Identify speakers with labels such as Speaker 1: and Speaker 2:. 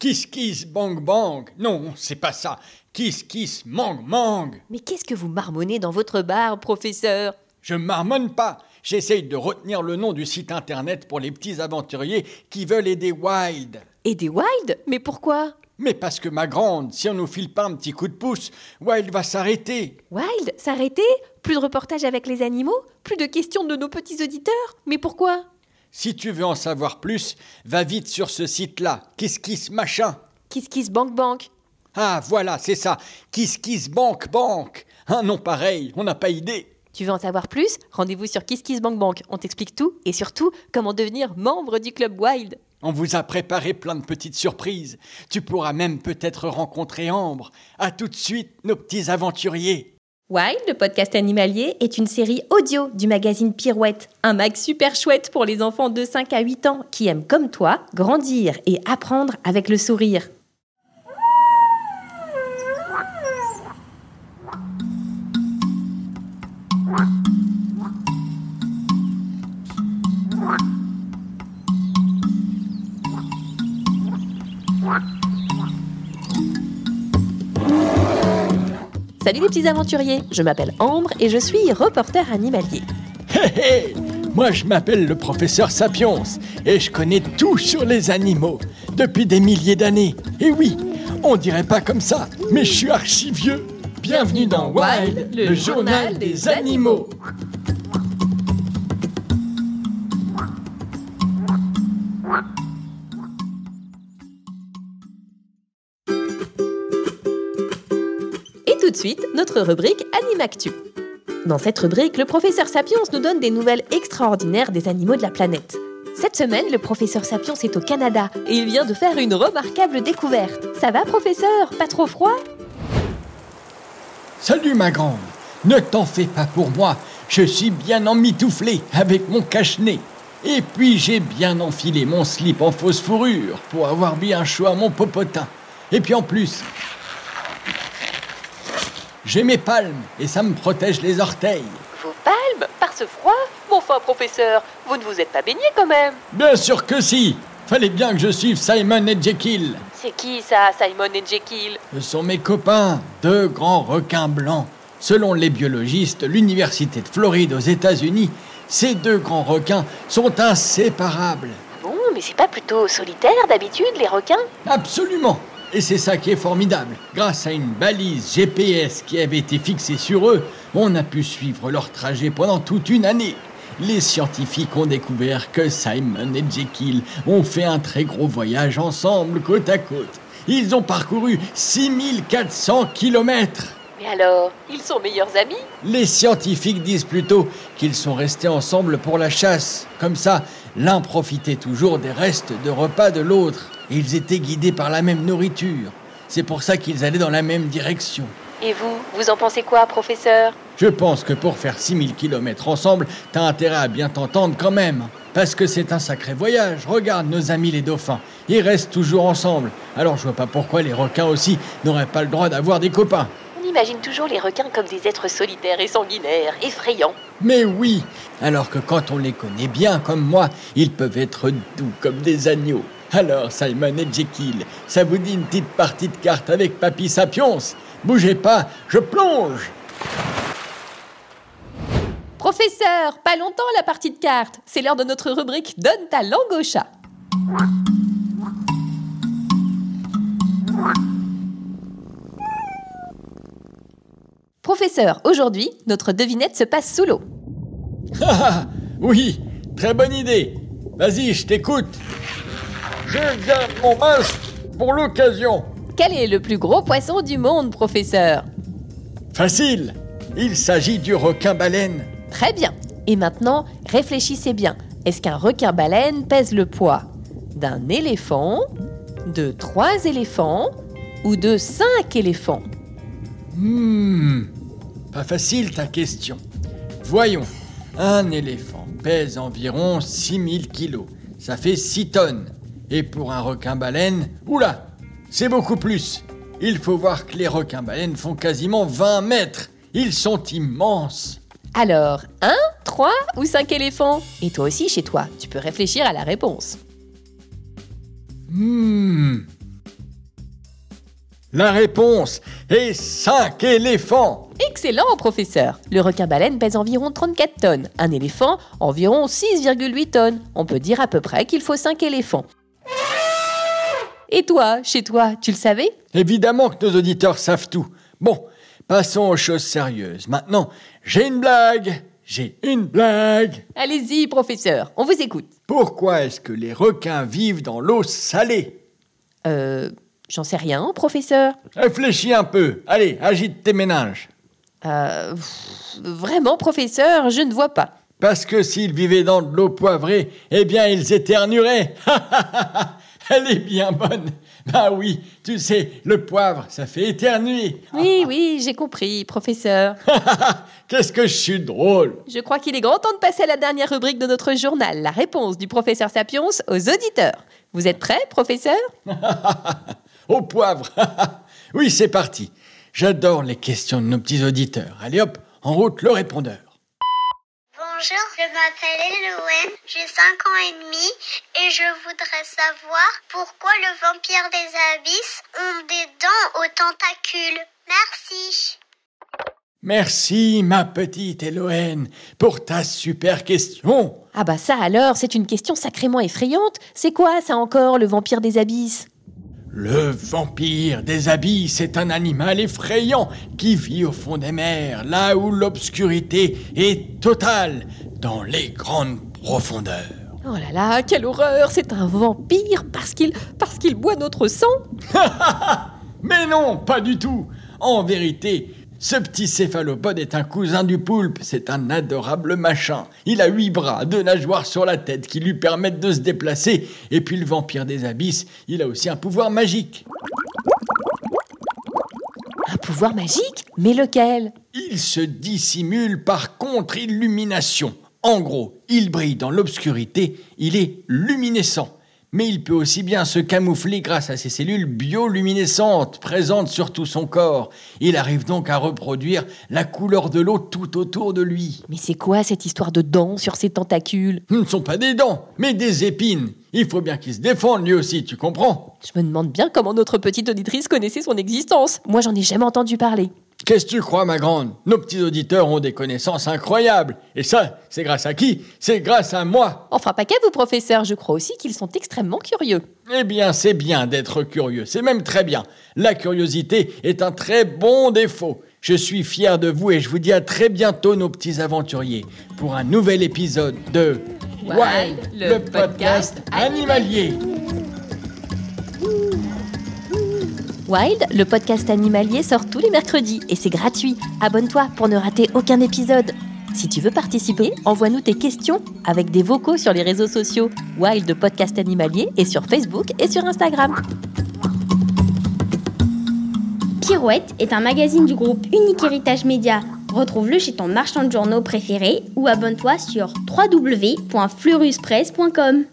Speaker 1: Kiss kiss bang bang. Non, c'est pas ça. Kiss kiss mang mang.
Speaker 2: Mais qu'est-ce que vous marmonnez dans votre bar, professeur?
Speaker 1: Je marmonne pas. J'essaye de retenir le nom du site internet pour les petits aventuriers qui veulent aider Wild.
Speaker 2: Aider Wild Mais pourquoi?
Speaker 1: Mais parce que ma grande, si on nous file pas un petit coup de pouce, Wild va s'arrêter.
Speaker 2: Wild S'arrêter? Plus de reportages avec les animaux? Plus de questions de nos petits auditeurs? Mais pourquoi?
Speaker 1: Si tu veux en savoir plus, va vite sur ce site-là. Kiss kiss machin.
Speaker 2: Kiss Kiss Bank Bank.
Speaker 1: Ah voilà, c'est ça. Kiss kiss bank bank. Un nom pareil, on n'a pas idée.
Speaker 2: Tu veux en savoir plus? Rendez-vous sur Kiss Kiss Bank Bank. On t'explique tout et surtout comment devenir membre du club Wild.
Speaker 1: On vous a préparé plein de petites surprises. Tu pourras même peut-être rencontrer Ambre. À tout de suite, nos petits aventuriers.
Speaker 2: Wild, le podcast animalier, est une série audio du magazine Pirouette. Un mag super chouette pour les enfants de 5 à 8 ans qui aiment comme toi grandir et apprendre avec le sourire. Salut les petits aventuriers, je m'appelle Ambre et je suis reporter animalier.
Speaker 1: Hé hé Moi, je m'appelle le professeur Sapiens et je connais tout sur les animaux depuis des milliers d'années. Et oui, on dirait pas comme ça, mais je suis archi vieux. Bienvenue dans Wild, le journal des animaux.
Speaker 2: Notre rubrique Animactu. Dans cette rubrique, le professeur Sapiens nous donne des nouvelles extraordinaires des animaux de la planète. Cette semaine, le professeur Sapiens est au Canada et il vient de faire une remarquable découverte. Ça va, professeur? Pas trop froid?
Speaker 1: Salut ma grande. Ne t'en fais pas pour moi. Je suis bien emmitouflé avec mon cache-nez. Et puis j'ai bien enfilé mon slip en fausse fourrure pour avoir bien chaud à mon popotin. Et puis en plus, j'ai mes palmes et ça me protège les orteils.
Speaker 2: Vos palmes Par ce froid Bon enfin, professeur, vous ne vous êtes pas baigné quand même
Speaker 1: Bien sûr que si. Fallait bien que je suive Simon et Jekyll.
Speaker 2: C'est qui ça, Simon et Jekyll?
Speaker 1: Ce sont mes copains, deux grands requins blancs. Selon les biologistes, l'Université de Floride aux États-Unis, ces deux grands requins sont inséparables.
Speaker 2: Bon, mais c'est pas plutôt solitaire d'habitude, les requins?
Speaker 1: Absolument. Et c'est ça qui est formidable. Grâce à une balise GPS qui avait été fixée sur eux, on a pu suivre leur trajet pendant toute une année. Les scientifiques ont découvert que Simon et Jekyll ont fait un très gros voyage ensemble côte à côte. Ils ont parcouru 6400 kilomètres.
Speaker 2: Mais alors, ils sont meilleurs amis?
Speaker 1: Les scientifiques disent plutôt qu'ils sont restés ensemble pour la chasse. Comme ça, l'un profitait toujours des restes de repas de l'autre. Et ils étaient guidés par la même nourriture. C'est pour ça qu'ils allaient dans la même direction.
Speaker 2: Et vous, vous en pensez quoi, professeur?
Speaker 1: Je pense que pour faire 6000 km ensemble, t'as intérêt à bien t'entendre quand même. Parce que c'est un sacré voyage. Regarde nos amis les dauphins. Ils restent toujours ensemble. Alors je vois pas pourquoi les requins aussi n'auraient pas le droit d'avoir des copains.
Speaker 2: On imagine toujours les requins comme des êtres solitaires et sanguinaires, effrayants.
Speaker 1: Mais oui Alors que quand on les connaît bien comme moi, ils peuvent être doux comme des agneaux. Alors, Simon et Jekyll, ça vous dit une petite partie de cartes avec Papy Sapiens? Bougez pas, je plonge
Speaker 2: Professeur, pas longtemps la partie de cartes. C'est l'heure de notre rubrique Donne ta langue au chat. Professeur, aujourd'hui, notre devinette se passe sous l'eau.
Speaker 1: Ah ah, Oui, très bonne idée. Vas-y, je t'écoute. Je garde mon masque pour l'occasion.
Speaker 2: Quel est le plus gros poisson du monde, professeur?
Speaker 1: Facile. Il s'agit du requin-baleine.
Speaker 2: Très bien. Et maintenant, réfléchissez bien. Est-ce qu'un requin-baleine pèse le poids d'un éléphant, de trois éléphants ou de cinq éléphants?
Speaker 1: Hmm, pas facile ta question. Voyons, un éléphant pèse environ 6000 kilos. Ça fait 6 tonnes. Et pour un requin-baleine, oula, c'est beaucoup plus. Il faut voir que les requins-baleines font quasiment 20 mètres. Ils sont immenses.
Speaker 2: Alors, un, trois ou cinq éléphants? Et toi aussi, chez toi, tu peux réfléchir à la réponse.
Speaker 1: Hmm, La réponse est 5 éléphants.
Speaker 2: Excellent, professeur. Le requin-baleine pèse environ 34 tonnes. Un éléphant, environ 6,8 tonnes. On peut dire à peu près qu'il faut 5 éléphants. Et toi, chez toi, tu le savais?
Speaker 1: Évidemment que nos auditeurs savent tout. Bon, passons aux choses sérieuses. Maintenant, j'ai une blague. J'ai une blague.
Speaker 2: Allez-y, professeur, on vous écoute.
Speaker 1: Pourquoi est-ce que les requins vivent dans l'eau salée?
Speaker 2: Euh, j'en sais rien, professeur.
Speaker 1: Réfléchis un peu. Allez, agite tes méninges.
Speaker 2: Euh, pff, vraiment, professeur, je ne vois pas.
Speaker 1: Parce que s'ils vivaient dans de l'eau poivrée, eh bien ils éternueraient. Elle est bien bonne. Bah oui, tu sais, le poivre, ça fait éternuer.
Speaker 2: Oui, oui, j'ai compris, professeur.
Speaker 1: Qu'est-ce que je suis drôle.
Speaker 2: Je crois qu'il est grand temps de passer à la dernière rubrique de notre journal, la réponse du professeur Sapiens aux auditeurs. Vous êtes prêt, professeur?
Speaker 1: Au poivre. oui, c'est parti. J'adore les questions de nos petits auditeurs. Allez hop, en route le répondeur.
Speaker 3: Bonjour, je m'appelle Elowen, j'ai 5 ans et demi et je voudrais savoir pourquoi le vampire des abysses ont des dents aux tentacules. Merci.
Speaker 1: Merci, ma petite Elohen, pour ta super question.
Speaker 2: Ah bah ça alors, c'est une question sacrément effrayante. C'est quoi ça encore, le vampire des abysses?
Speaker 1: Le vampire des abysses est un animal effrayant qui vit au fond des mers, là où l'obscurité est totale, dans les grandes profondeurs.
Speaker 2: Oh là là, quelle horreur C'est un vampire parce qu'il parce qu'il boit notre sang
Speaker 1: Mais non, pas du tout. En vérité, ce petit céphalopode est un cousin du poulpe. C'est un adorable machin. Il a huit bras, deux nageoires sur la tête qui lui permettent de se déplacer. Et puis le vampire des abysses, il a aussi un pouvoir magique.
Speaker 2: Un pouvoir magique? Mais lequel?
Speaker 1: Il se dissimule par contre-illumination. En gros, il brille dans l'obscurité, il est luminescent. Mais il peut aussi bien se camoufler grâce à ses cellules bioluminescentes présentes sur tout son corps. Il arrive donc à reproduire la couleur de l'eau tout autour de lui.
Speaker 2: Mais c'est quoi cette histoire de dents sur ses tentacules?
Speaker 1: Ce ne sont pas des dents, mais des épines. Il faut bien qu'il se défende lui aussi, tu comprends?
Speaker 2: Je me demande bien comment notre petite auditrice connaissait son existence. Moi, j'en ai jamais entendu parler.
Speaker 1: Qu'est-ce que tu crois, ma grande? Nos petits auditeurs ont des connaissances incroyables. Et ça, c'est grâce à qui? C'est grâce à moi.
Speaker 2: Enfin, pas qu'à vous, professeur, je crois aussi qu'ils sont extrêmement curieux.
Speaker 1: Eh bien, c'est bien d'être curieux, c'est même très bien. La curiosité est un très bon défaut. Je suis fier de vous et je vous dis à très bientôt, nos petits aventuriers, pour un nouvel épisode de
Speaker 2: Wild, le podcast animalier. Wild, le podcast animalier sort tous les mercredis et c'est gratuit. Abonne-toi pour ne rater aucun épisode. Si tu veux participer, envoie-nous tes questions avec des vocaux sur les réseaux sociaux Wild podcast animalier et sur Facebook et sur Instagram.
Speaker 4: Pirouette est un magazine du groupe Unique Héritage Média. Retrouve-le chez ton marchand de journaux préféré ou abonne-toi sur www.fleuruspresse.com.